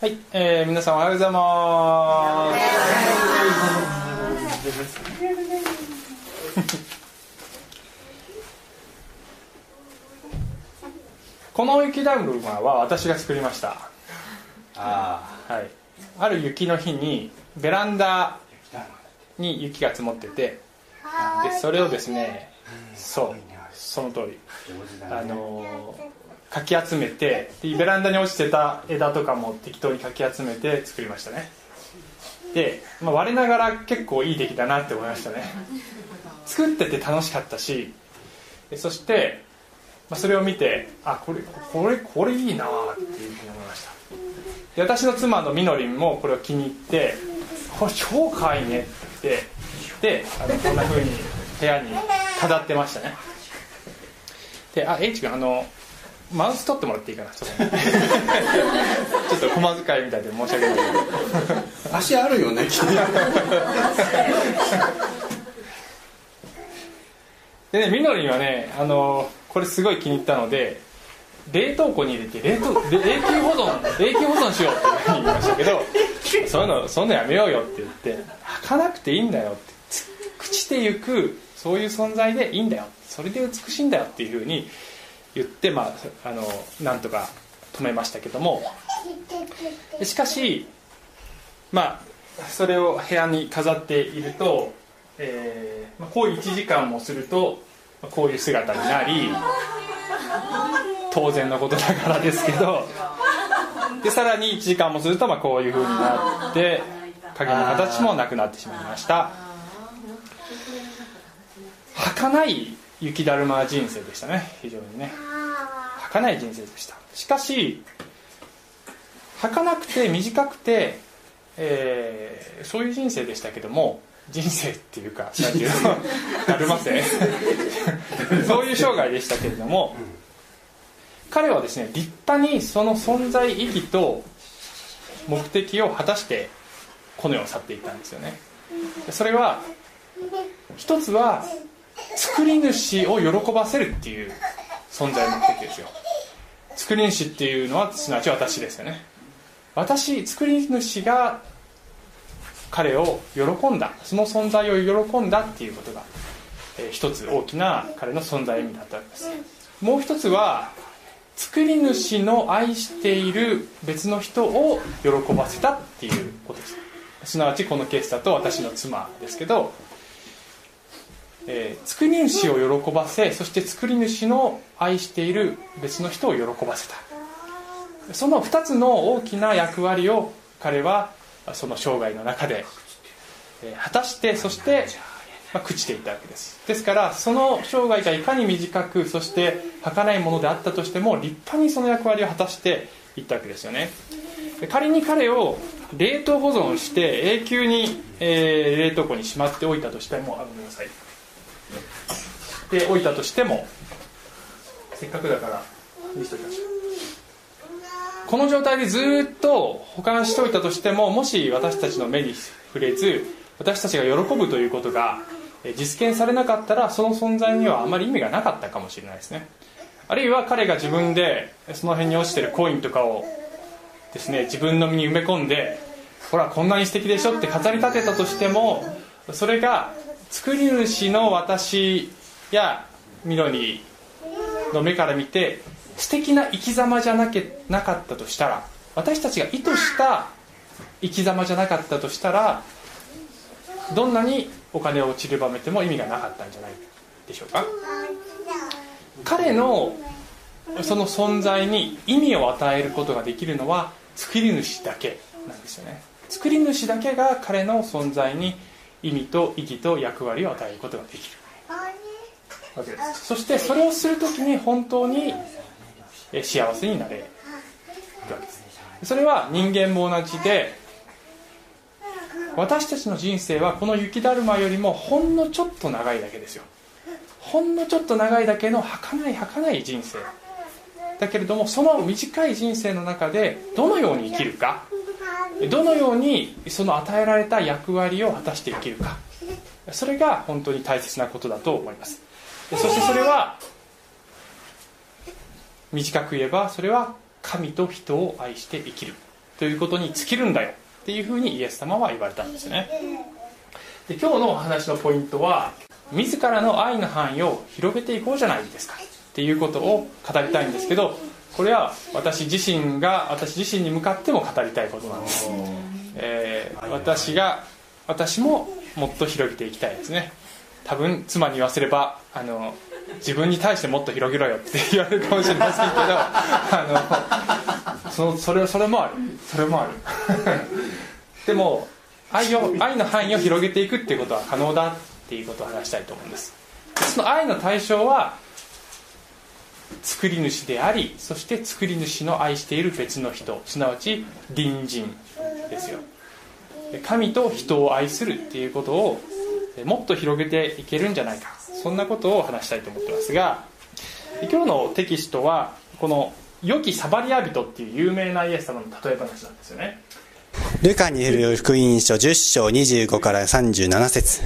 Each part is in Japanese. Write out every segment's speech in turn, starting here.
はい、えー、皆さんおはようございます。この雪だるまは私が作りました。あはい。ある雪の日にベランダに雪が積もってて、でそれをですね、そう、その通り。あのーかき集めてでベランダに落ちてた枝とかも適当にかき集めて作りましたね。で、まあ、我ながら結構いい出来だなって思いましたね。作ってて楽しかったしそして、まあ、それを見てあこれこれこれいいなっていうふうに思いました。で私の妻のみのりんもこれを気に入ってこれ超可愛いいねって言ってであのこんなふうに部屋に飾ってましたね。であ H 君あのマウス取ってもらっていいかなちょっとちょっと小遣いみたいで申し訳ない。けどあ足あるよね君でねみのりんはねあのこれすごい気に入ったので冷凍庫に入れて冷凍で永久保存永久保存しようって言いましたけどそういうのそんなやめようよって言って履かなくていいんだよってつ朽ちてゆくそういう存在でいいんだよ。それで美しいんだよっていうふうに言ってまああのなんとか止めましたけども。しかしまあそれを部屋に飾っていると、えー、こう1時間もするとこういう姿になり当然のことながらですけど。でさらに1時間もするとまあこういう風になって影の形もなくなってしまいました。儚い雪だるま人生でしたね。非常にね。儚い人生でした。しかし儚くて短くて、えーそういう人生でしたけども人生っていうか 何ていうの？だるませそういう生涯でしたけれども彼はですね立派にその存在意義と目的を果たしてこの世を去っていったんですよね。それは一つは作り主を喜ばせるっていう存在目的ですよ。作り主っていうのはすなわち私ですよね。私作り主が彼を喜んだその存在を喜んだっていうことが、えー一つ大きな彼の存在意味だったわけです。もう一つは作り主の愛している別の人を喜ばせたっていうことです。すなわちこのケースだと私の妻ですけどえー作り主を喜ばせそして作り主の愛している別の人を喜ばせた。その2つの大きな役割を彼はその生涯の中で、えー果たしてそして、まあ、朽ちていたわけです。ですからその生涯がいかに短くそして儚いものであったとしても立派にその役割を果たしていったわけですよね。仮に彼を冷凍保存して永久に、えー冷凍庫にしまっておいたとしてもあごめんなさい。でおいたとしてもせっかくだから見せておきましょうこの状態でずっと保管しておいたとしてももし私たちの目に触れず私たちが喜ぶということが実現されなかったらその存在にはあまり意味がなかったかもしれないですね。あるいは彼が自分でその辺に落ちてるコインとかをですね自分の身に埋め込んでほらこんなに素敵でしょって飾り立てたとしてもそれが作り主の私やミロニーの目から見て素敵な生き様じゃなけなかったとしたら私たちが意図した生き様じゃなかったとしたらどんなにお金を散りばめても意味がなかったんじゃないでしょうか。彼のその存在に意味を与えることができるのは作り主だけなんですよね。作り主だけが彼の存在に意味と意義と役割を与えることができる。わけです。そしてそれをするときに本当に幸せになれるわけです。それは人間も同じで私たちの人生はこの雪だるまよりもほんのちょっと長いだけですよ。ほんのちょっと長いだけの儚い儚い人生。だけれどもその短い人生の中でどのように生きるかどのようにその与えられた役割を果たして生きるか。それが本当に大切なことだと思います。そしてそれは短く言えばそれは神と人を愛して生きるということに尽きるんだよっていうふうにイエス様は言われたんですね。で今日のお話のポイントは自らの愛の範囲を広げていこうじゃないですかっていうことを語りたいんですけどこれは私自身が私自身に向かっても語りたいことなんです、えー、私が私ももっと広げていきたいですね。多分妻に言わせればあの自分に対してもっと広げろよって言われるかもしれませんけどあのそそれそれもある。それもある。でも愛を愛の範囲を広げていくっていうことは可能だっていうことを話したいと思うんです。その愛の対象は作り主でありそして作り主の愛している別の人。すなわち隣人ですよ。神と人を愛するっていうことをもっと広げていけるんじゃないか。そんなことを話したいと思ってますが今日のテキストはこの「良きサバリア人」っていう有名なイエス様の例え話なんですよね。ルカによる福音書10章25から37節。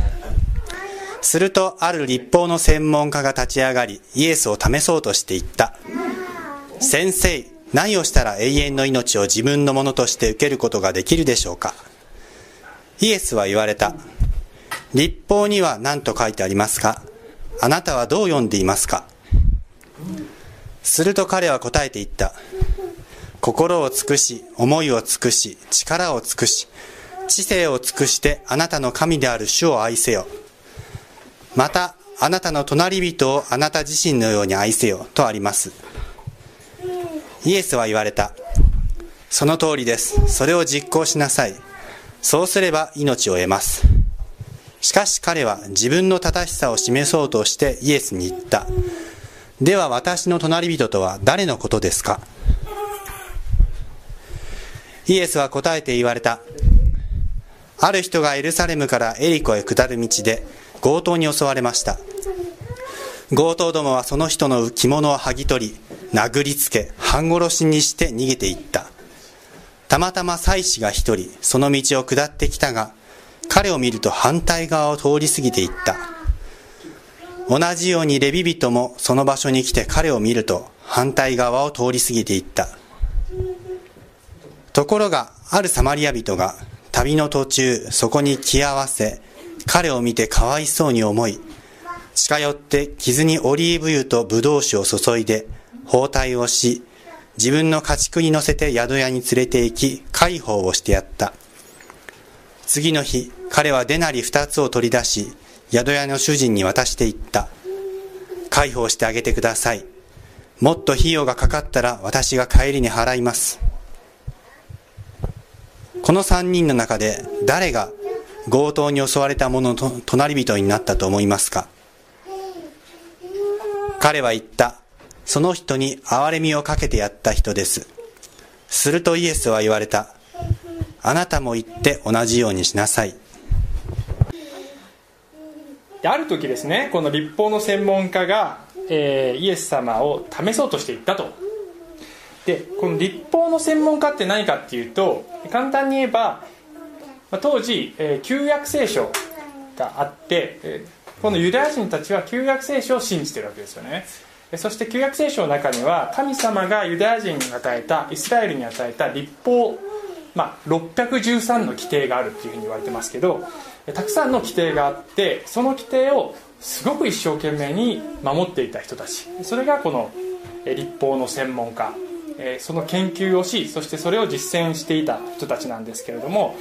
するとある立法の専門家が立ち上がりイエスを試そうとしていった。先生何をしたら永遠の命を自分のものとして受けることができるでしょうか。イエスは言われた。立法には何と書いてありますか？あなたはどう読んでいますか？すると彼は答えて言った。心を尽くし、思いを尽くし、力を尽くし、知性を尽くしてあなたの神である主を愛せよ。また、あなたの隣人をあなた自身のように愛せよとあります。イエスは言われた。その通りです。それを実行しなさい。そうすれば命を得ます。しかし彼は自分の正しさを示そうとしてイエスに言った。では私の隣人とは誰のことですか？イエスは答えて言われた。ある人がエルサレムからエリコへ下る道で強盗に襲われました。強盗どもはその人の着物を剥ぎ取り、殴りつけ、半殺しにして逃げていった。たまたま妻子が一人、その道を下ってきたが、彼を見ると反対側を通り過ぎていった。同じようにレビ人もその場所に来て彼を見ると反対側を通り過ぎていった。ところが、あるサマリア人が旅の途中、そこに気合わせ、彼を見てかわいそうに思い、近寄って傷にオリーブ油とブドウ酒を注いで、包帯をし、自分の家畜に乗せて宿屋に連れて行き、介抱をしてやった。次の日、彼はデナリ二つを取り出し、宿屋の主人に渡していった。介抱してあげてください。もっと費用がかかったら私が帰りに払います。この三人の中で誰が強盗に襲われた者の隣人になったと思いますか？彼は言った。その人に憐れみをかけてやった人です。するとイエスは言われた。あなたも言って同じようにしなさいある時ですねこの立法の専門家が、えー、イエス様を試そうとしていったと。でこの立法の専門家って何かっていうと簡単に言えば当時、えー、旧約聖書があって、えー、このユダヤ人たちは旧約聖書を信じてるわけですよね。そして旧約聖書の中には神様がユダヤ人に与えたイスラエルに与えた立法まあ、613の規定があるっていうふうに言われてますけどたくさんの規定があってその規定をすごく一生懸命に守っていた人たち。それがこの立法の専門家。その研究をしそしてそれを実践していた人たちなんですけれども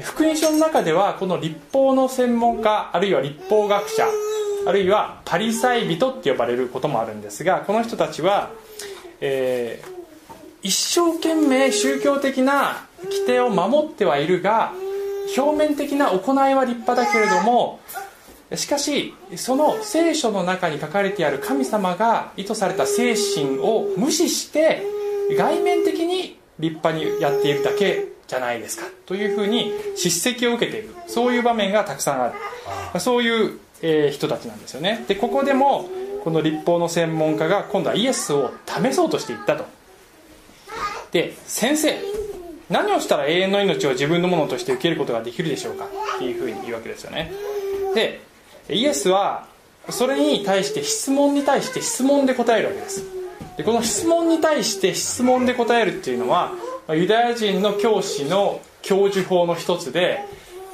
福音書の中ではこの立法の専門家あるいは立法学者あるいはパリサイ人って呼ばれることもあるんですがこの人たちは、えー、一生懸命宗教的な規定を守ってはいるが表面的な行いは立派だけれどもしかしその聖書の中に書かれてある神様が意図された精神を無視して外面的に立派にやっているだけじゃないですかというふうに叱責を受けている。そういう場面がたくさんある。そういう、え人たちなんですよね。でここでもこの立法の専門家が今度はイエスを試そうとしていったと。で先生何をしたら永遠の命を自分のものとして受けることができるでしょうかっていうふうに言うわけですよね。でイエスはそれに対して質問に対して質問で答えるわけです。でこの質問に対して質問で答えるっていうのはユダヤ人の教師の教授法の一つで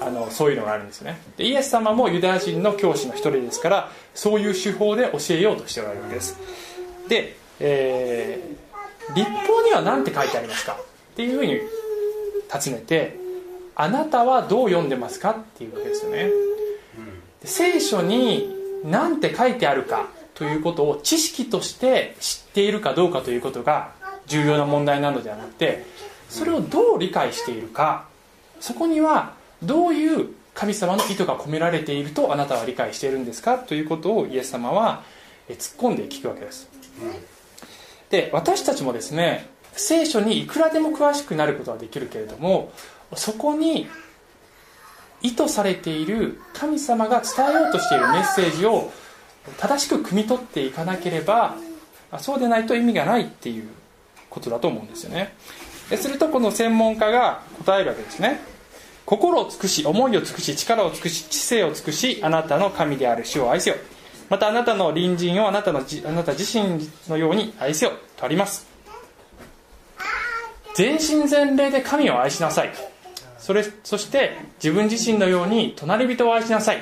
あのそういうのがあるんですね。でイエス様もユダヤ人の教師の一人ですからそういう手法で教えようとしておられるわけです。で、えー、立法には何て書いてありますかっていうふうに尋ねてあなたはどう読んでますかっていうわけですよね。聖書に何て書いてあるかということを知識として知っているかどうかということが重要な問題なのではなくてそれをどう理解しているかそこにはどういう神様の意図が込められているとあなたは理解しているんですかということをイエス様は突っ込んで聞くわけです。で私たちもですね聖書にいくらでも詳しくなることはできるけれどもそこに意図されている神様が伝えようとしているメッセージを正しく汲み取っていかなければそうでないと意味がないっていうことだと思うんですよね。するとこの専門家が答えるわけですね。心を尽くし思いを尽くし力を尽くし知性を尽くしあなたの神である主を愛せよ。またあなたの隣人をあなたのあなた自身のように愛せよとあります。全身全霊で神を愛しなさい。それそして自分自身のように隣人を愛しなさい。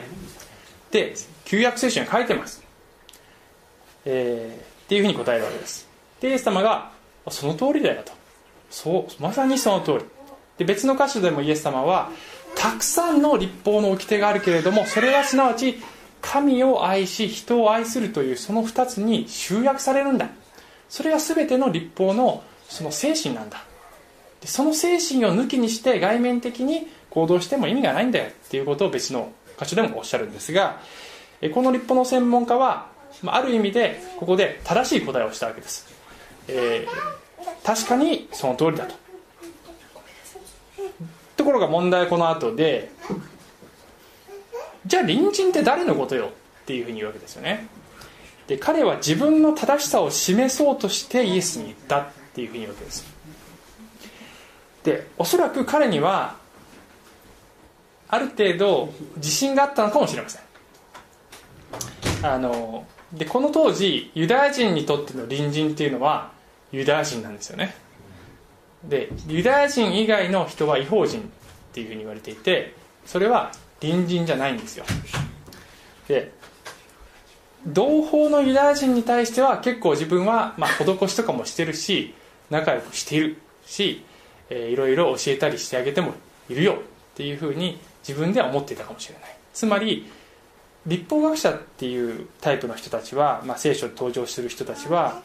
で旧約聖書に書いてます、えー、っていうふうに答えるわけです。でイエス様がその通りだよと。そうまさにその通り。で別の箇所でもイエス様はたくさんの立法の掟があるけれどもそれはすなわち神を愛し人を愛するというその2つに集約されるんだ。それが全ての立法のその精神なんだ。でその精神を抜きにして外面的に行動しても意味がないんだよっていうことを別の箇所でもおっしゃるんですがこの立法の専門家はある意味でここで正しい答えをしたわけです、えー、確かにその通りだと。ところが問題はこの後でじゃあ隣人って誰のことよっていうふうに言うわけですよね。で彼は自分の正しさを示そうとしてイエスに言ったっていうふうに言うわけです。でおそらく彼にはある程度自信があったのかもしれません。あのでこの当時ユダヤ人にとっての隣人っていうのはユダヤ人なんですよね。でユダヤ人以外の人は違法人っていうふうに言われていてそれは隣人じゃないんですよ。で同胞のユダヤ人に対しては結構自分は、まあ、施しとかもしてるし仲良くしているし、えー、いろいろ教えたりしてあげてもいるよっていうふうに自分では思っていたかもしれない。つまり立法学者っていうタイプの人たちは、まあ、聖書に登場する人たちは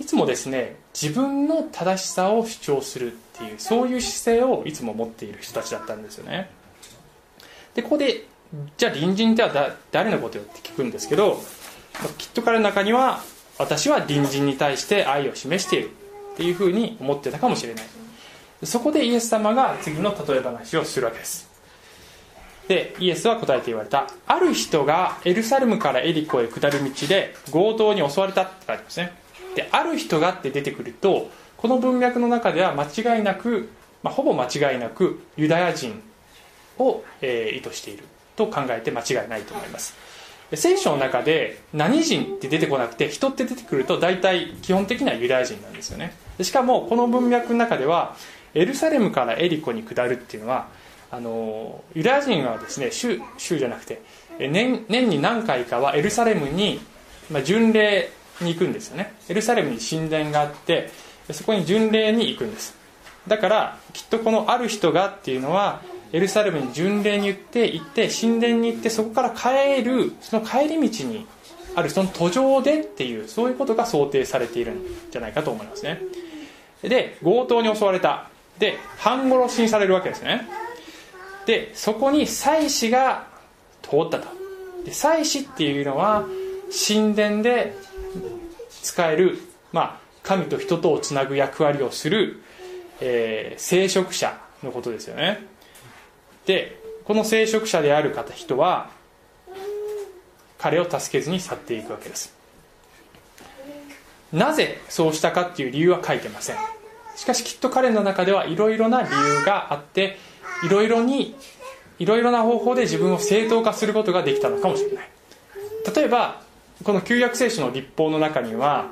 いつもですね自分の正しさを主張するっていうそういう姿勢をいつも持っている人たちだったんですよね。でここでじゃあ隣人っては誰のことよって聞くんですけどきっと彼の中には私は隣人に対して愛を示しているっていうふうに思ってたかもしれない。そこでイエス様が次の例え話をするわけです。でイエスは答えて言われた。ある人がエルサレムからエリコへ下る道で強盗に襲われたって書いてますね。である人がって出てくるとこの文脈の中では間違いなく、まあ、ほぼ間違いなくユダヤ人を、えー、意図している。と考えて間違いないと思います。聖書の中で何人って出てこなくて人って出てくると大体基本的にはユダヤ人なんですよね。しかもこの文脈の中ではエルサレムからエリコに下るっていうのはあのユダヤ人はですね州州じゃなくて年年に何回かはエルサレムに、まあ、巡礼に行くんですよね。エルサレムに神殿があってそこに巡礼に行くんです。だからきっとこのある人がっていうのはエルサレムに巡礼に行って行って神殿に行ってそこから帰るその帰り道にあるその途上でっていうそういうことが想定されているんじゃないかと思いますね。で強盗に襲われた。で半殺しにされるわけですね。でそこに祭司が通ったと。で祭司っていうのは神殿で使える、まあ、神と人とをつなぐ役割をする、えー、聖職者のことですよね。でこの聖職者である方人は彼を助けずに去っていくわけです。なぜそうしたかっていう理由は書いてません。しかしきっと彼の中ではいろいろな理由があっていろいろにいろいろな方法で自分を正当化することができたのかもしれない。例えばこの旧約聖書の立法の中には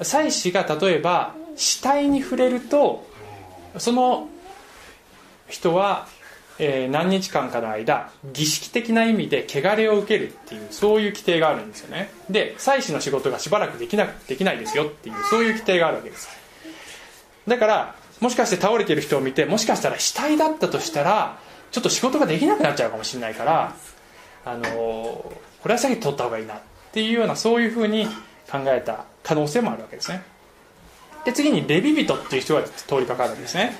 祭司が例えば死体に触れるとその人は、えー、何日間かの間儀式的な意味で汚れを受けるっていうそういう規定があるんですよね。で祭祀の仕事がしばらくできなできないですよっていうそういう規定があるわけです。だからもしかして倒れてる人を見てもしかしたら死体だったとしたらちょっと仕事ができなくなっちゃうかもしれないからあの、これは先取った方がいいなっていうようなそういうふうに考えた可能性もあるわけですね。で次にレビ人っていう人が通りかかるんですね。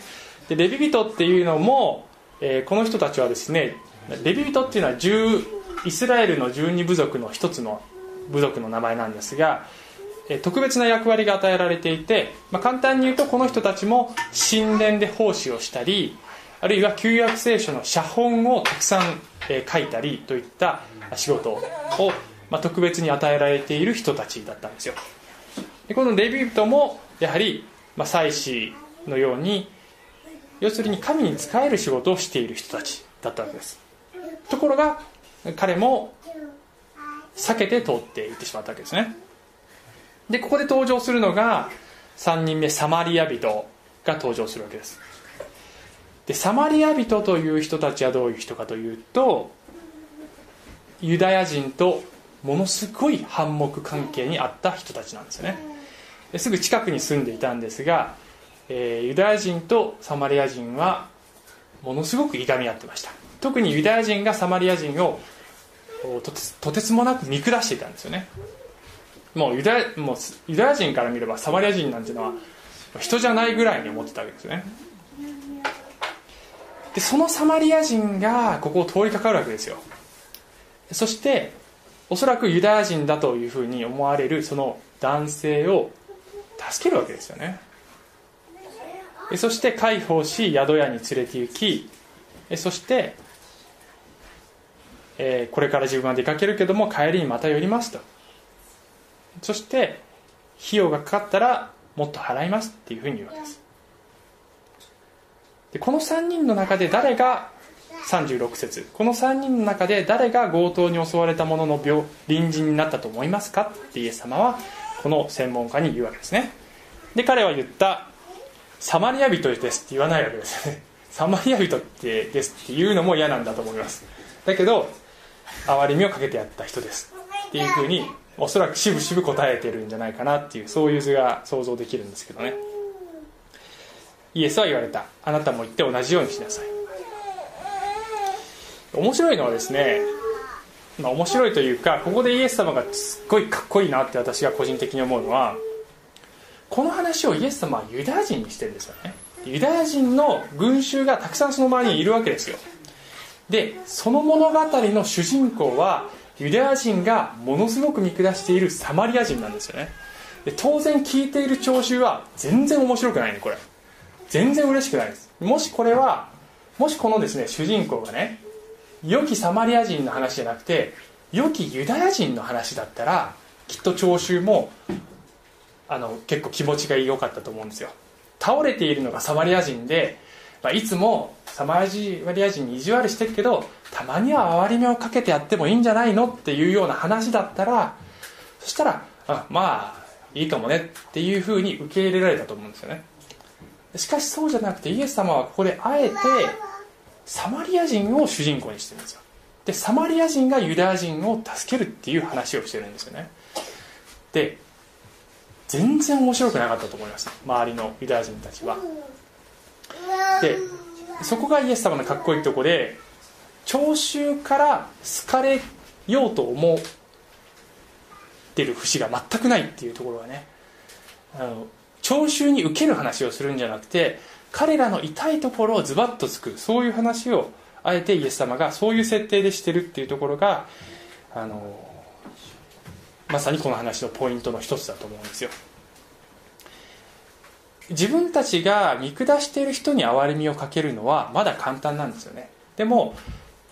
でレビ人っていうのも、えー、この人たちはですねレビ人っていうのはイスラエルの12部族の一つの部族の名前なんですが、特別な役割が与えられていて、まあ、簡単に言うとこの人たちも神殿で奉仕をしたりあるいは旧約聖書の写本をたくさん、書いたりといった仕事を、ま、特別に与えられている人たちだったんですよ。でこのレビ人もやはり、まあ、祭司のように要するに神に仕える仕事をしている人たちだったわけです。ところが彼も避けて通っていってしまったわけですね。でここで登場するのが3人目サマリア人が登場するわけです。でサマリア人という人たちはどういう人かというとユダヤ人とものすごい反目関係にあった人たちなんですよね。ですぐ近くに住んでいたんですが、えー、ユダヤ人とサマリア人はものすごくいがみ合ってました。特にユダヤ人がサマリア人をとてつもなく見下していたんですよね。もうユダヤもうユダヤ人から見ればサマリア人なんていうのは人じゃないぐらいに思ってたわけですね。でそのサマリア人がここを通りかかるわけですよ。そしておそらくユダヤ人だというふうに思われるその男性を助けるわけですよね。そして介抱し宿屋に連れて行きそして、えー、これから自分は出かけるけども帰りにまた寄りますと。そして費用がかかったらもっと払いますっていうふうに言うわけです。でこの3人の中で誰が36節。この3人の中で誰が強盗に襲われた者の病隣人になったと思いますかってイエス様はこの専門家に言うわけですね。で彼は言ったサマリア人ですって言わないわけですね。サマリア人ってですって言うのも嫌なんだと思います。だけど憐れみをかけてやった人ですっていうふうにおそらく渋々答えてるんじゃないかなっていうそういう図が想像できるんですけどね。イエスは言われた。あなたも言って同じようにしなさい。面白いのはですねまあ、面白いというかここでイエス様がすっごいかっこいいなって私が個人的に思うのはこの話をイエス様はユダヤ人にしてるんですよね。ユダヤ人の群衆がたくさんその周りにいるわけですよ。でその物語の主人公はユダヤ人がものすごく見下しているサマリア人なんですよね。で当然聞いている聴衆は全然面白くないねこれ。全然嬉しくないです。もしこれはもしこのですね主人公がね良きサマリア人の話じゃなくて良きユダヤ人の話だったらきっと聴衆もあの結構気持ちが良かったと思うんですよ。倒れているのがサマリア人で、まあ、いつもサマリア人に意地悪してるけどたまには哀れみをかけてやってもいいんじゃないのっていうような話だったらそしたらあまあいいかもねっていうふうに受け入れられたと思うんですよね。しかしそうじゃなくてイエス様はここであえてサマリア人を主人公にしてるんですよ。でサマリア人がユダヤ人を助けるっていう話をしてるんですよね。で全然面白くなかったと思います周りのユダヤ人たちは。でそこがイエス様のかっこいいとこで聴衆から好かれようと思ってる節が全くないっていうところがねあの聴衆に受ける話をするんじゃなくて彼らの痛いところをズバッとつくそういう話をあえてイエス様がそういう設定でしてるっていうところがあのまさにこの話のポイントの一つだと思うんですよ。自分たちが見下している人に憐れみをかけるのはまだ簡単なんですよね。でも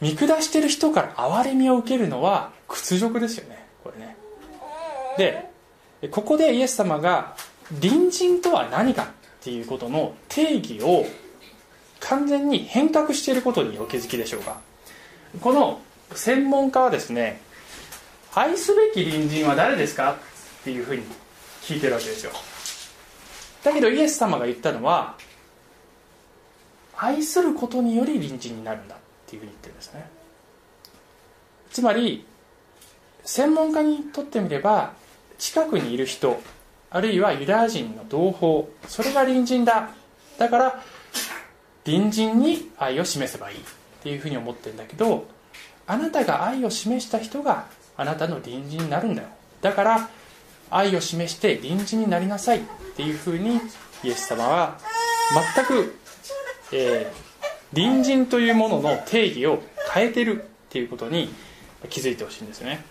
見下してる人から憐れみを受けるのは屈辱ですよね。これね。でここでイエス様が隣人とは何かっていうことの定義を完全に変革していることにお気づきでしょうか。この専門家はですね愛すべき隣人は誰ですかっていうふうに聞いてるわけですよ。だけどイエス様が言ったのは愛することにより隣人になるんだっていうふうに言ってるんですね。つまり専門家にとってみれば近くにいる人あるいはユダヤ人の同胞それが隣人だ。だから隣人に愛を示せばいいっていうふうに思ってるんだけどあなたが愛を示した人があなたの隣人になるんだよ。だから愛を示して隣人になりなさいっていうふうにイエス様は全く、えー、隣人というものの定義を変えてるっていうことに気づいてほしいんですよね。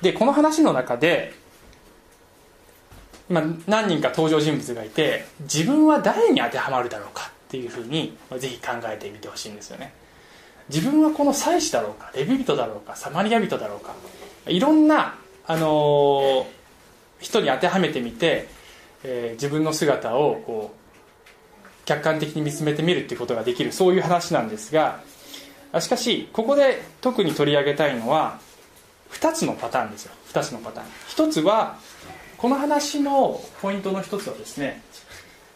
でこの話の中で今何人か登場人物がいて自分は誰に当てはまるだろうかっていうふうにぜひ考えてみてほしいんですよね。自分はこの祭司だろうかレビ人だろうかサマリア人だろうかいろんな、あのー、人に当てはめてみて、えー、自分の姿をこう客観的に見つめてみるっていうことができるそういう話なんですがしかしここで特に取り上げたいのは2つのパターンですよ。2つのパターン。1つはこの話のポイントの1つはですね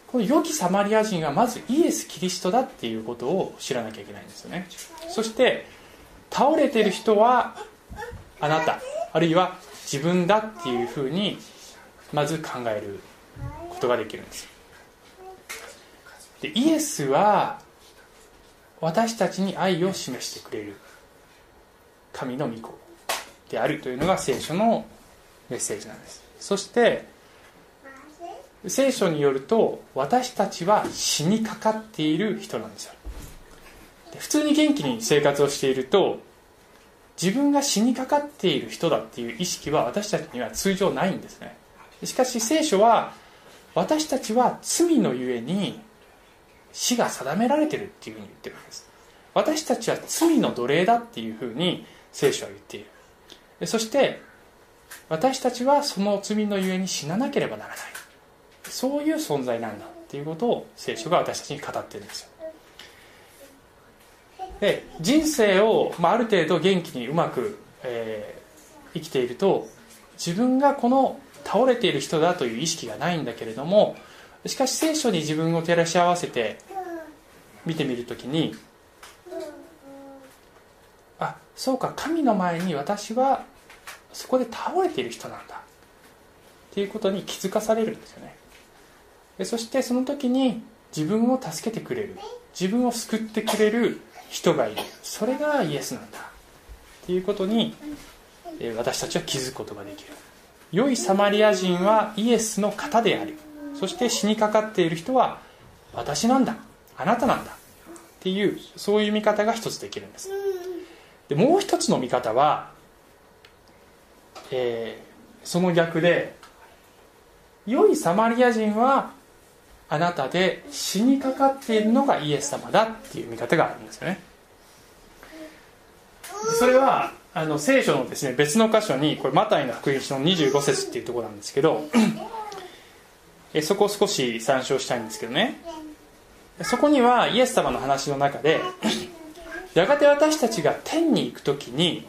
この良きサマリア人がまずイエス・キリストだっていうことを知らなきゃいけないんですよね。そして倒れてる人はあなたあるいは自分だっていうふうにまず考えることができるんです。でイエスは私たちに愛を示してくれる神の御子であるというのが聖書のメッセージなんです。そして聖書によると私たちは死にかかっている人なんですよ。普通に元気に生活をしていると自分が死にかかっている人だっていう意識は私たちには通常ないんですね。しかし聖書は私たちは罪のゆえに死が定められてるっていうふうに言ってるんです。私たちは罪の奴隷だっていうふうに聖書は言っている。そして私たちはその罪のゆえに死ななければならない。そういう存在なんだっていうことを聖書が私たちに語ってるんですよ。で人生を、まあ、ある程度元気にうまく、えー、生きていると自分がこの倒れている人だという意識がないんだけれどもしかし聖書に自分を照らし合わせて見てみるときにあそうか神の前に私はそこで倒れている人なんだ。っていうことに気づかされるんですよね。でそしてその時に自分を助けてくれる。自分を救ってくれる。人がいる。それがイエスなんだ。っていうことに私たちは気づくことができる。良いサマリア人はイエスの方である。そして死にかかっている人は私なんだ。あなたなんだ。っていうそういう見方が一つできるんです。でもう一つの見方は、えー、その逆で良いサマリア人はあなたで死にかかっているのがイエス様だっていう見方があるんですよね。それはあの聖書のですね別の箇所にこれマタイの福音書の25節っていうところなんですけどえそこを少し参照したいんですけどね。そこにはイエス様の話の中でやがて私たちが天に行く時に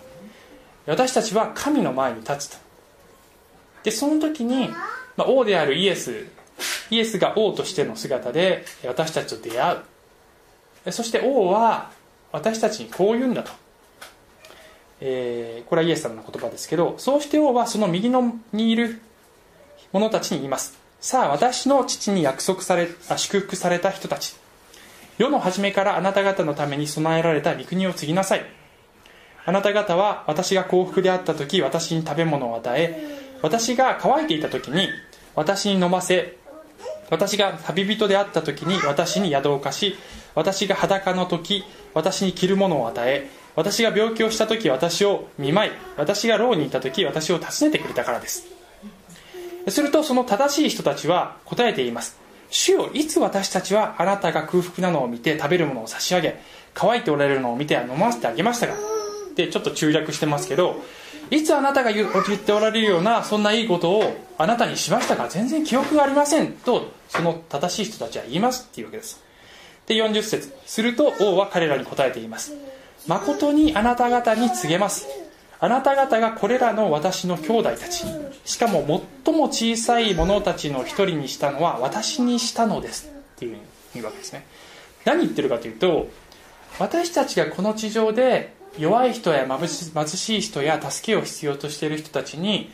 私たちは神の前に立つと。でその時に、まあ、王であるイエスイエスが王としての姿で私たちと出会う。そして王は私たちにこう言うんだと、えー、これはイエス様の言葉ですけどそうして王はその右のにいる者たちに言います。さあ私の父に約束され祝福された人たち。世の初めからあなた方のために備えられた御国を継ぎなさい。あなた方は私が幸福であった時私に食べ物を与え私が乾いていた時に私に飲ませ私が旅人であった時に私に宿を貸し私が裸の時私に着るものを与え私が病気をした時私を見舞い私が牢にいた時私を訪ねてくれたからです。するとその正しい人たちは答えています。主よいつ私たちはあなたが空腹なのを見て食べるものを差し上げ乾いておられるのを見て飲ませてあげましたがでちょっと中略してますけどいつあなたが言っておられるようなそんないいことをあなたにしましたか？全然記憶がありませんとその正しい人たちは言いますっていうわけです。で40節。すると王は彼らに答えています。誠にあなた方に告げます。あなた方がこれらの私の兄弟たち。しかも最も小さい者たちの一人にしたのは私にしたのですっていう言うわけですね。何言ってるかというと私たちがこの地上で弱い人や貧しい人や助けを必要としている人たちに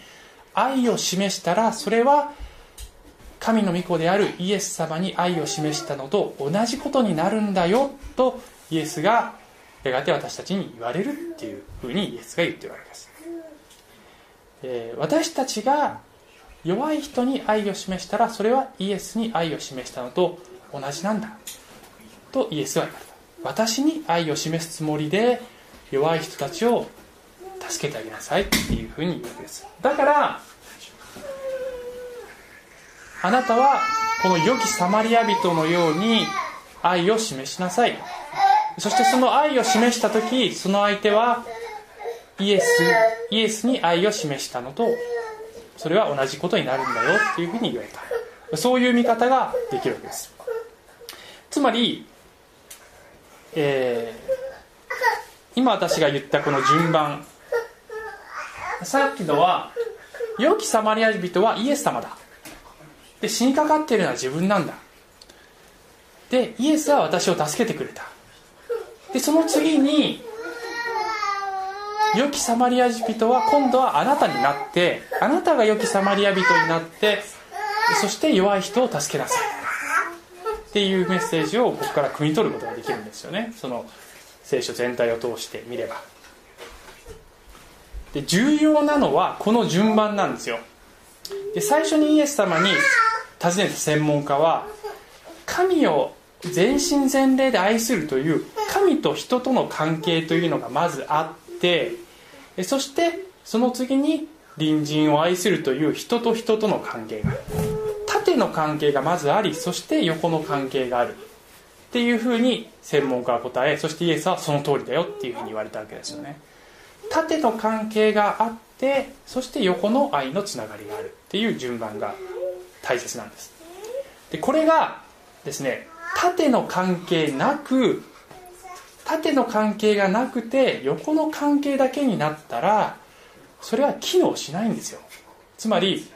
愛を示したらそれは神の御子であるイエス様に愛を示したのと同じことになるんだよとイエスがやがて私たちに言われるっていうふうにイエスが言ってるわけです、えー、私たちが弱い人に愛を示したらそれはイエスに愛を示したのと同じなんだとイエスは言われた。私に愛を示すつもりで弱い人たちを助けてあげなさいっていうふうに言うわけです。だからあなたはこの良きサマリア人のように愛を示しなさい。そしてその愛を示した時その相手はイエスイエスに愛を示したのとそれは同じことになるんだよっていうふうに言われた。そういう見方ができるわけです。つまり、えー、今私が言ったこの順番。さっきのは良きサマリア人はイエス様だ。で死にかかっているのは自分なんだ。でイエスは私を助けてくれた。でその次に良きサマリア人は今度はあなたになってあなたが良きサマリア人になってそして弱い人を助けなさい。っていうメッセージをここから汲み取ることができるんですよね。その聖書全体を通して見れば。で重要なのはこの順番なんですよ。で最初にイエス様に尋ねた専門家は神を全身全霊で愛するという神と人との関係というのがまずあってそしてその次に隣人を愛するという人と人との関係が縦の関係がまずありそして横の関係がある。っていうふうに専門家は答えそしてイエスはその通りだよっていうふうに言われたわけですよね。縦の関係があってそして横の愛のつながりがあるっていう順番が大切なんです。でこれがですね縦の関係なく縦の関係がなくて横の関係だけになったらそれは機能しないんですよ。つまり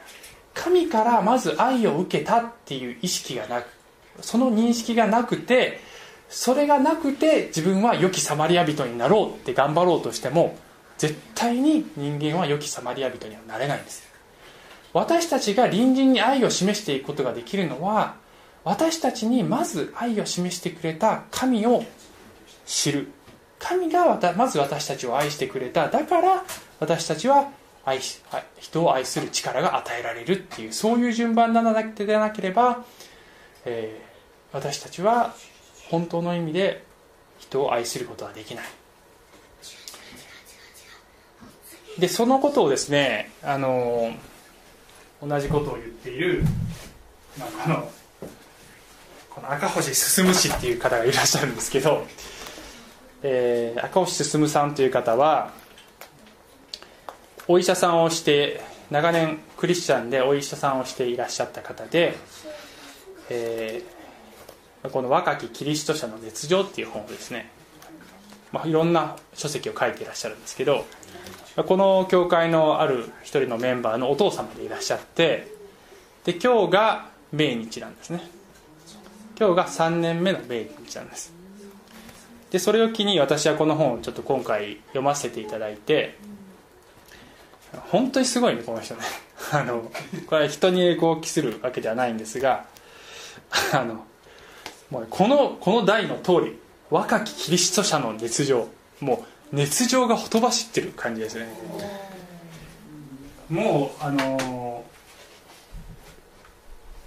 神からまず愛を受けたっていう意識がなくその認識がなくてそれがなくて自分は良きサマリア人になろうって頑張ろうとしても絶対に人間は良きサマリア人にはなれないんです。私たちが隣人に愛を示していくことができるのは私たちにまず愛を示してくれた神を知る。神がまず私たちを愛してくれた。だから私たちは愛し人を愛する力が与えられるっていうそういう順番でなければ、えー、私たちは本当の意味で人を愛することはできない。でそのことをですねあの同じことを言っている、まあ、このこの赤星進氏っていう方がいらっしゃるんですけどえー、赤星進さんという方はお医者さんをして長年クリスチャンでお医者さんをしていらっしゃった方で、えー、この「若きキリスト者の絶情」っていう本をですね、まあ、いろんな書籍を書いていらっしゃるんですけどこの教会のある一人のメンバーのお父様でいらっしゃってで今日が命日なんですね。今日が3年目の命日なんです。でそれを機に私はこの本をちょっと今回読ませていただいて本当にすごいねこの人ね。あのこれは人にこう期するわけではないんですがあのこのこの題の通り若きキリスト者の熱情。もう熱情がほとばしってる感じですね。もうあの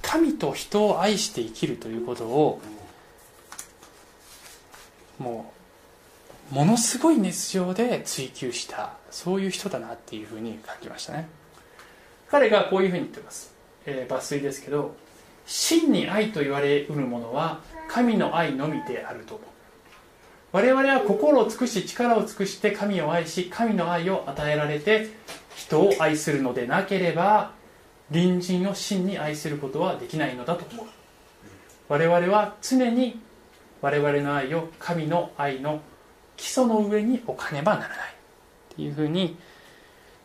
神と人を愛して生きるということをもうものすごい熱情で追求したそういう人だなっていうふうに感じましたね。彼がこういうふうに言ってます、えー、抜粋ですけど真に愛と言われうるものは神の愛のみであると。我々は心を尽くし力を尽くして神を愛し神の愛を与えられて人を愛するのでなければ隣人を真に愛することはできないのだと。思う我々は常に我々の愛を神の愛の基礎の上に置かねばならない。っていうふうに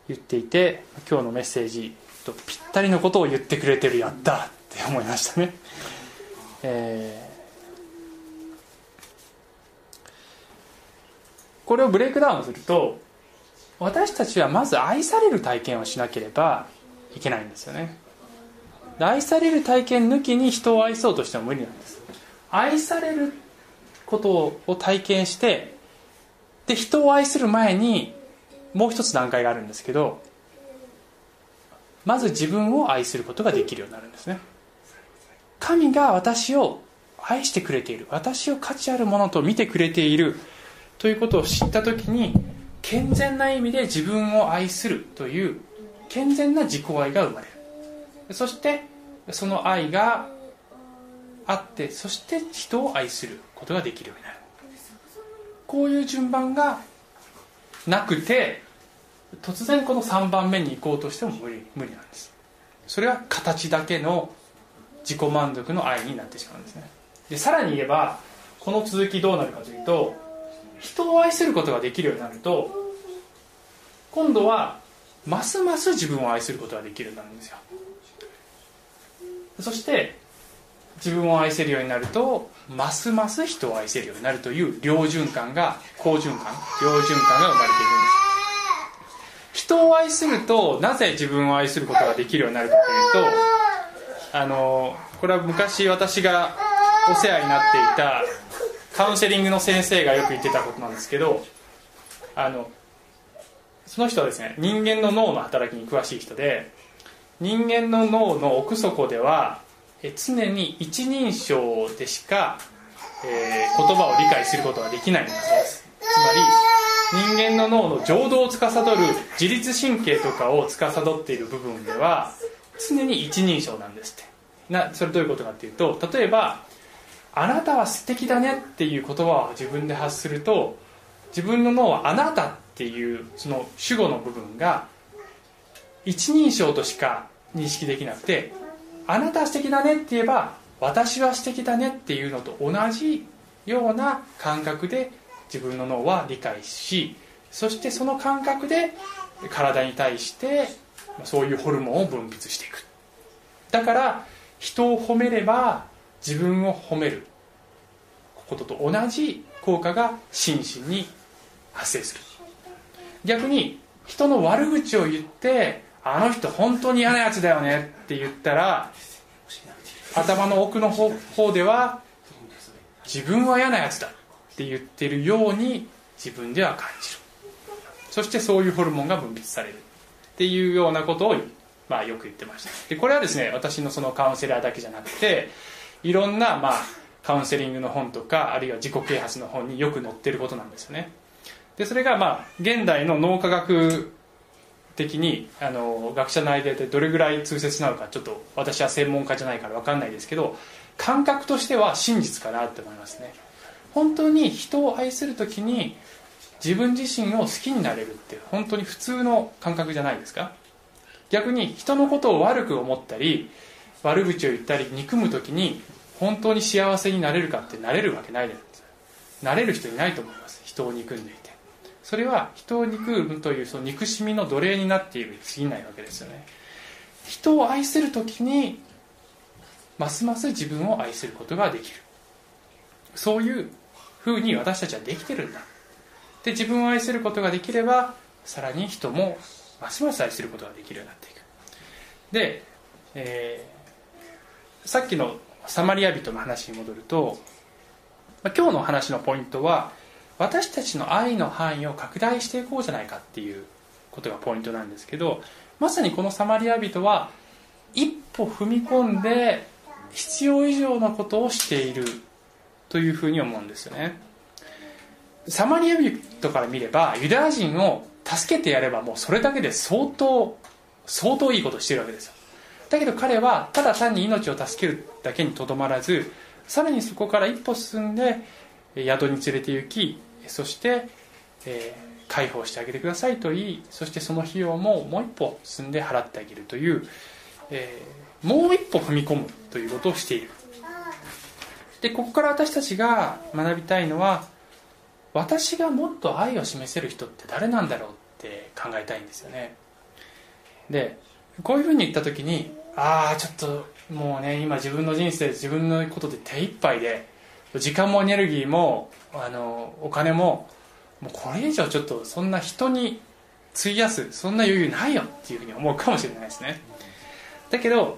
言っていて今日のメッセージとぴったりのことを言ってくれてるやったって思いましたね、えこれをブレイクダウンすると私たちはまず愛される体験をしなければいけないんですよね。愛される体験抜きに人を愛そうとしても無理なんです。愛されることを体験してで人を愛する前にもう一つ段階があるんですけどまず自分を愛することができるようになるんですね。神が私を愛してくれている。私を価値あるものと見てくれている。ということを知った時に健全な意味で自分を愛するという健全な自己愛が生まれる。そしてその愛があってそして人を愛することができるようになる。こういう順番がなくて突然この3番目に行こうとしても無理無理なんです。それは形だけの自己満足の愛になってしまうんですね。でさらに言えばこの続きどうなるかというと人を愛することができるようになると今度はますます自分を愛することができるようになるんですよ。そして自分を愛せるようになるとますます人を愛せるようになるという良循環が好循環良循環が生まれていくんです。人を愛するとなぜ自分を愛することができるようになるかというとあのこれは昔私がお世話になっていたカウンセリングの先生がよく言ってたことなんですけどあのその人はですね人間の脳の働きに詳しい人で人間の脳の奥底ではえ常に一人称でしか、えー、言葉を理解することができないんだそうです。つまり人間の脳の情動を司る自律神経とかを司っている部分では常に一人称なんですって。なそれどういうことかっていうと例えば「あなたは素敵だね」っていう言葉を自分で発すると自分の脳は「あなた」っていうその主語の部分が一人称としか認識できなくて「あなたは素敵だね」って言えば「私は素敵だね」っていうのと同じような感覚で自分の脳は理解しそしてその感覚で体に対してそういうホルモンを分泌していく。だから人を褒めれば自分を褒める。ことと同じ効果が心身に発生する。逆に人の悪口を言ってあの人本当に嫌なやつだよねって言ったら頭の奥の方では自分は嫌なやつだって言ってるように自分では感じる。そしてそういうホルモンが分泌される。っていうようなことを、まあ、よく言ってました。でこれはですね私のそのカウンセラーだけじゃなくていろんな、まあ、カウンセリングの本とかあるいは自己啓発の本によく載ってることなんですよね。でそれがまあ現代の脳科学的にあの学者の間でどれぐらい通説なのかちょっと私は専門家じゃないから分かんないですけど感覚としては真実かなって思いますね。本当に人を愛する時に自分自身を好きになれるって本当に普通の感覚じゃないですか。逆に人のことを悪く思ったり悪口を言ったり憎む時に本当に幸せになれるかってなれるわけないじゃないですか。なれる人いないと思います。人を憎んでいて。それは人を憎むというその憎しみの奴隷になっているに過ぎないわけですよね。人を愛する時にますます自分を愛することができる。そういうふうに私たちはできてるんだ。で自分を愛することができればさらに人もますます愛することができるようになっていく。で、えー、さっきのサマリア人の話に戻ると今日の話のポイントは私たちの愛の範囲を拡大していこうじゃないかっていうことがポイントなんですけどまさにこのサマリア人は一歩踏み込んで必要以上のことをしているというふうに思うんですよね。サマリア人から見ればユダヤ人を助けてやればもうそれだけで相当相当いいことしてるわけですよ。だけど彼はただ単に命を助けるだけにとどまらずさらにそこから一歩進んで宿に連れて行きそして、えー、解放してあげてくださいと言いそしてその費用ももう一歩進んで払ってあげるという、えー、もう一歩踏み込むということをしている。でここから私たちが学びたいのは私がもっと愛を示せる人って誰なんだろうって考えたいんですよね。でこういうふうに言った時にああちょっともうね今自分の人生自分のことで手一杯で時間もエネルギーもあのお金ももうこれ以上ちょっとそんな人に費やすそんな余裕ないよっていうふうに思うかもしれないですね。だけど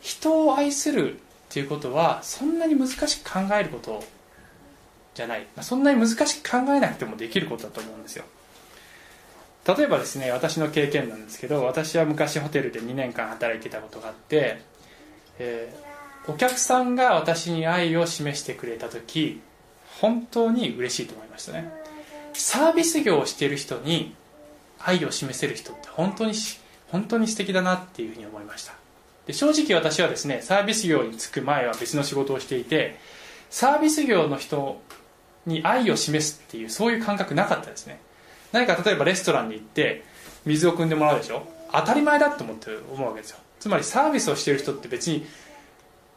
人を愛するっていうことはそんなに難しく考えることじゃない。まあそんなに難しく考えなくてもできることだと思うんですよ。例えばですね私の経験なんですけど私は昔ホテルで2年間働いてたことがあって、えー、お客さんが私に愛を示してくれた時本当に嬉しいと思いましたね。サービス業をしている人に愛を示せる人って本当に本当に素敵だなっていうふうに思いました。で正直私はですねサービス業に就く前は別の仕事をしていてサービス業の人に愛を示すっていうそういう感覚なかったですね。何か例えばレストランに行って水を汲んでもらうでしょ？当たり前だって思って思うわけですよ。つまりサービスをしてる人って別に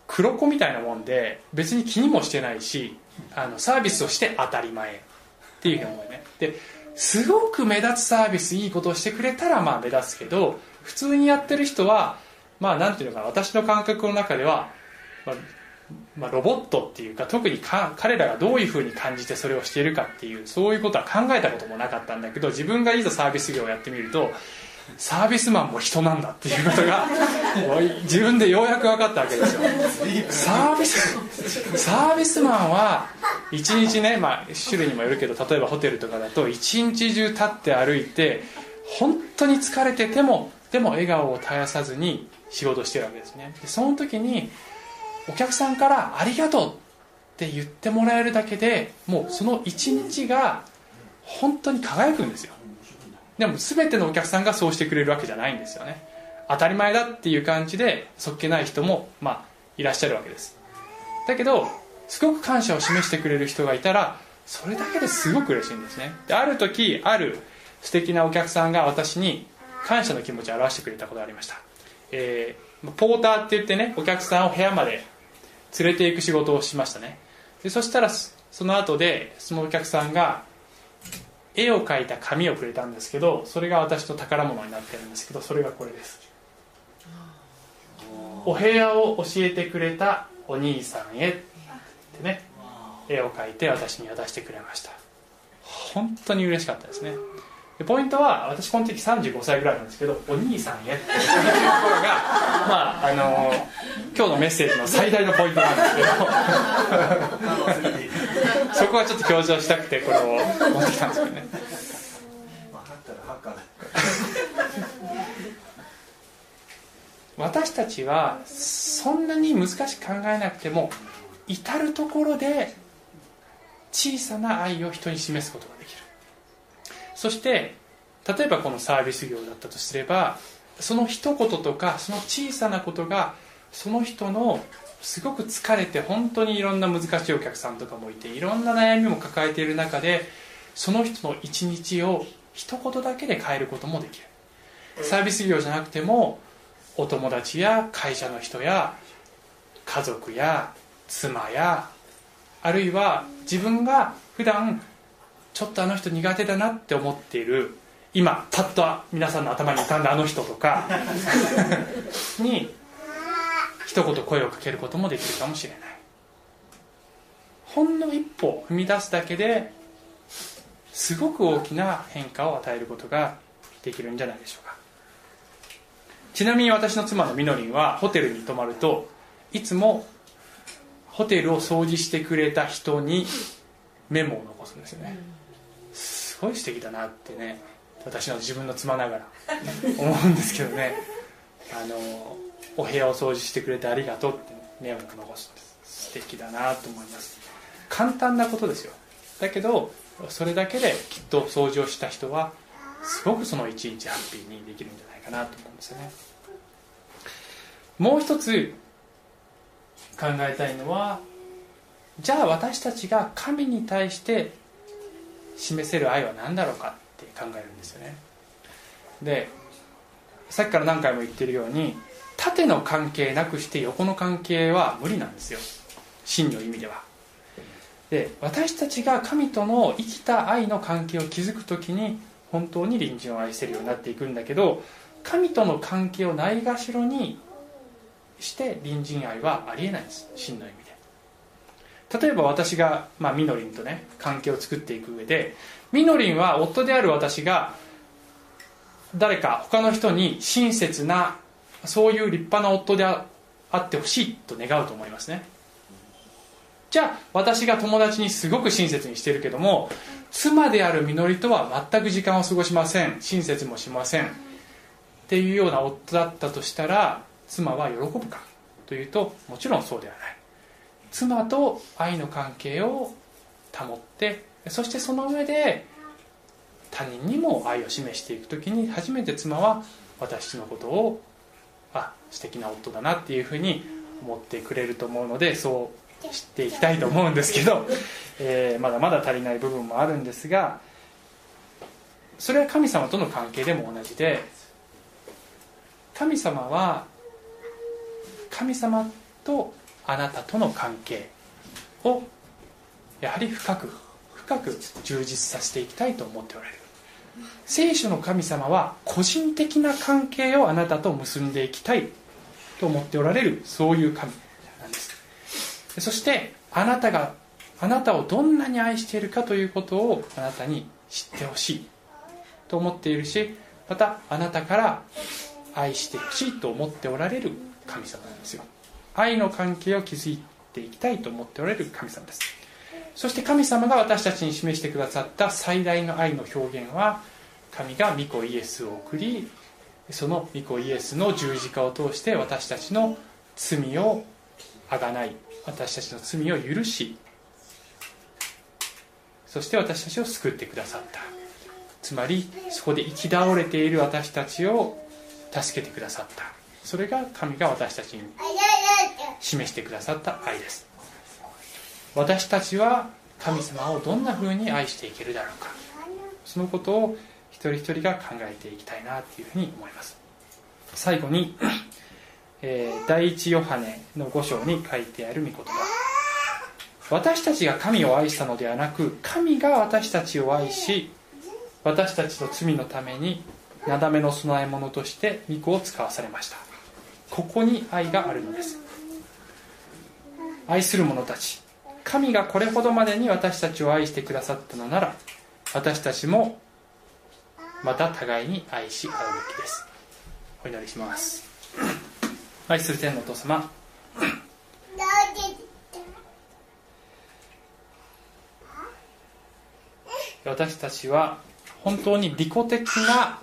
黒子みたいなもんで別に気にもしてないしあのサービスをして当たり前っていうふうに思うね。ですごく目立つサービスいいことをしてくれたらまあ目立つけど普通にやってる人はまあなんていうのかな私の感覚の中では、まあ、まあ、ロボットっていうか特にか彼らがどういうふうに感じてそれをしているかっていうそういうことは考えたこともなかったんだけど自分がいざサービス業をやってみるとサービスマンも人なんだっていうことが 自分でようやく分かったわけですよ。サービスサービスマンは一日ね、まあ、種類にもよるけど例えばホテルとかだと一日中立って歩いて本当に疲れててもでも笑顔を絶やさずに仕事してるわけですね。でその時にお客さんから「ありがとう」って言ってもらえるだけでもうその一日が本当に輝くんですよ。でも全てのお客さんがそうしてくれるわけじゃないんですよね。当たり前だっていう感じでそっけない人もまあいらっしゃるわけです。だけどすごく感謝を示してくれる人がいたらそれだけですごく嬉しいんですね。である時ある素敵なお客さんが私に感謝の気持ちを表してくれたことがありました、えー、ポーターって言ってねお客さんを部屋まで連れて行く仕事をしましたね。でそしたらその後でそのお客さんが絵を描いた紙をくれたんですけどそれが私と宝物になってるんですけどそれがこれです。お部屋を教えてくれたお兄さんへってね絵を描いて私に渡してくれました。本当に嬉しかったですねでポイントは私この時35歳ぐらいなんですけど「お兄さんへ」っていうところがまああの今日のメッセージの最大のポイントなんですけど。そこはちょっと強調したくてこれを持ってきたんですけどね。私たちはそんなに難しく考えなくても至る所で小さな愛を人に示すことができるそして例えばこのサービス業だったとすればその一言とかその小さなことがその人のすごく疲れて本当にいろんな難しいお客さんとかもいていろんな悩みも抱えている中でその人の一日を一言だけで変えることもできる。サービス業じゃなくてもお友達や会社の人や家族や妻やあるいは自分が普段ちょっとあの人苦手だなって思っている今パッと皆さんの頭に浮かんだあの人とか に一言声をかけることもできるかもしれない。ほんの一歩踏み出すだけですごく大きな変化を与えることができるんじゃないでしょうか。ちなみに私の妻のみのりんはホテルに泊まるといつもホテルを掃除してくれた人にメモを残すんですよね、ごい素敵だなってね私の自分の妻ながら思うんですけどね。あのお部屋を掃除してくれてありがとうってメモを残すんです。素敵だなと思います。簡単なことですよ。だけどそれだけできっと掃除をした人はすごくその一日ハッピーにできるんじゃないかなと思うんですよね。もう一つ考えたいのはじゃあ私たちが神に対して示せる愛は何だろうかって考えるんですよね。でさっきから何回も言ってるように縦の関係なくして横の関係は無理なんですよ。真の意味では。で私たちが神との生きた愛の関係を築く時に本当に隣人を愛せるようになっていくんだけど神との関係をないがしろにして隣人愛はありえないんです。真の意味例えば私が、まあ、みのりんとね関係を作っていく上でみのりんは夫である私が誰か他の人に親切なそういう立派な夫であってほしいと願うと思いますね。じゃあ私が友達にすごく親切にしてるけども妻であるみのりとは全く時間を過ごしません。親切もしません。っていうような夫だったとしたら妻は喜ぶかというともちろんそうではない。妻と愛の関係を保ってそしてその上で他人にも愛を示していく時に初めて妻は私のことをあ素敵な夫だなっていうふうに思ってくれると思うのでそう知っていきたいと思うんですけど、えー、まだまだ足りない部分もあるんですがそれは神様との関係でも同じで神様は神様とあなたとの関係をやはり深く深く充実させていきたいと思っておられる。聖書の神様は個人的な関係をあなたと結んでいきたいと思っておられる。そういう神なんです。そしてあなたがあなたをどんなに愛しているかということをあなたに知ってほしいと思っているしまたあなたから愛してほしいと思っておられる神様なんですよ。愛の関係を築いていきたいと思っておられる神様です。そして神様が私たちに示してくださった最大の愛の表現は神が御子イエスを送りその御子イエスの十字架を通して私たちの罪をあがない私たちの罪を許しそして私たちを救ってくださった。つまりそこで生き倒れている私たちを助けてくださった。それが神が私たちに示してくださった愛です。私たちは神様をどんなふうに愛していけるだろうか。そのことを一人一人が考えていきたいなというふうに思います。最後に、えー、第一ヨハネの5章に書いてある御言葉。私たちが神を愛したのではなく神が私たちを愛し私たちの罪のためになだめの供え物として御子を使わされました。ここに愛があるのです。愛する者たち。神がこれほどまでに私たちを愛してくださったのなら私たちもまた互いに愛し合うべきです。お祈りします。愛する天のお父様。私たちは本当に利己的な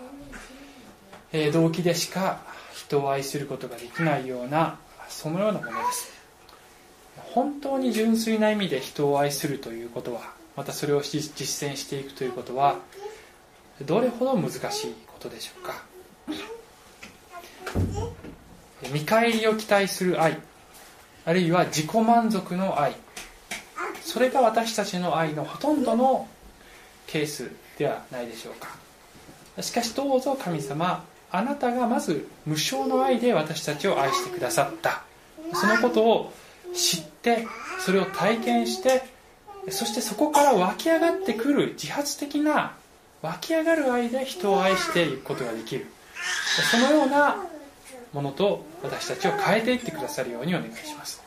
動機でしか人を愛することができないようなそのようなものです。本当に純粋な意味で人を愛するということはまたそれを実践していくということはどれほど難しいことでしょうか。見返りを期待する愛あるいは自己満足の愛それが私たちの愛のほとんどのケースではないでしょうか。しかしどうぞ神様あなたがまず無償の愛で私たちを愛してくださった。そのことを知ってそれを体験してそしてそこから湧き上がってくる自発的な湧き上がる愛で人を愛していくことができる。そのようなものと私たちを変えていってくださるようにお願いします。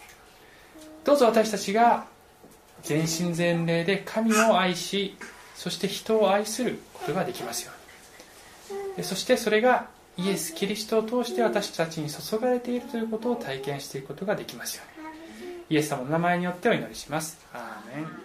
どうぞ私たちが全身全霊で神を愛しそして人を愛することができますように。そしてそれがイエス・キリストを通して私たちに注がれているということを体験していくことができますように。イエス様の名前によってお祈りします。アーメン。